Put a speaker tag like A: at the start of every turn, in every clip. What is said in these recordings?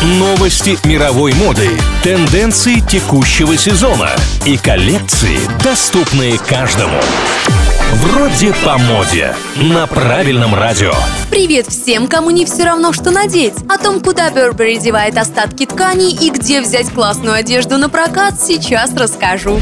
A: Новости мировой моды, тенденции текущего сезона и коллекции, доступные каждому. Вроде по моде. На правильном радио.
B: Привет всем, кому не все равно, что надеть. О том, куда Burberry девает остатки тканей и где взять классную одежду на прокат, сейчас расскажу.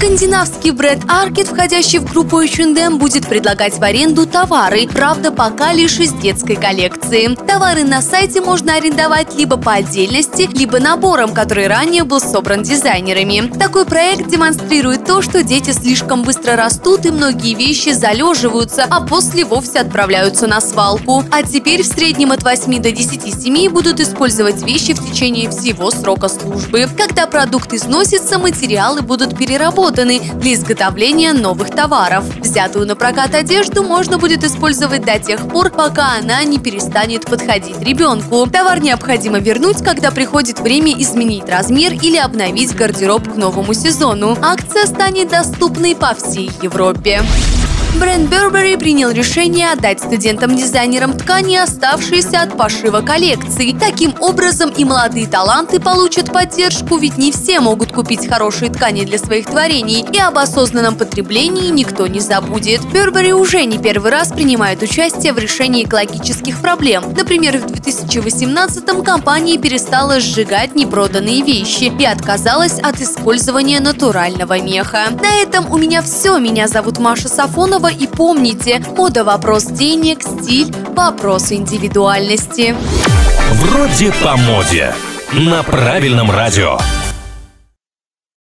B: Скандинавский бренд Аркет, входящий в группу H&M, будет предлагать в аренду товары, правда, пока лишь из детской коллекции. Товары на сайте можно арендовать либо по отдельности, либо набором, который ранее был собран дизайнерами. Такой проект демонстрирует то, что дети слишком быстро растут и многие вещи залеживаются, а после вовсе отправляются на свалку. А теперь в среднем от 8 до 10 семей будут использовать вещи в течение всего срока службы. Когда продукт износится, материалы будут переработаны разработаны для изготовления новых товаров. Взятую на прокат одежду можно будет использовать до тех пор, пока она не перестанет подходить ребенку. Товар необходимо вернуть, когда приходит время изменить размер или обновить гардероб к новому сезону. Акция станет доступной по всей Европе. Бренд Burberry принял решение отдать студентам-дизайнерам ткани, оставшиеся от пошива коллекции. Таким образом и молодые таланты получат поддержку, ведь не все могут купить хорошие ткани для своих творений, и об осознанном потреблении никто не забудет. Burberry уже не первый раз принимает участие в решении экологических проблем. Например, в 2018-м компания перестала сжигать непроданные вещи и отказалась от использования натурального меха. На этом у меня все. Меня зовут Маша Сафонова Иванова и помните, мода – вопрос денег, стиль – вопрос индивидуальности.
A: Вроде по моде. На правильном радио.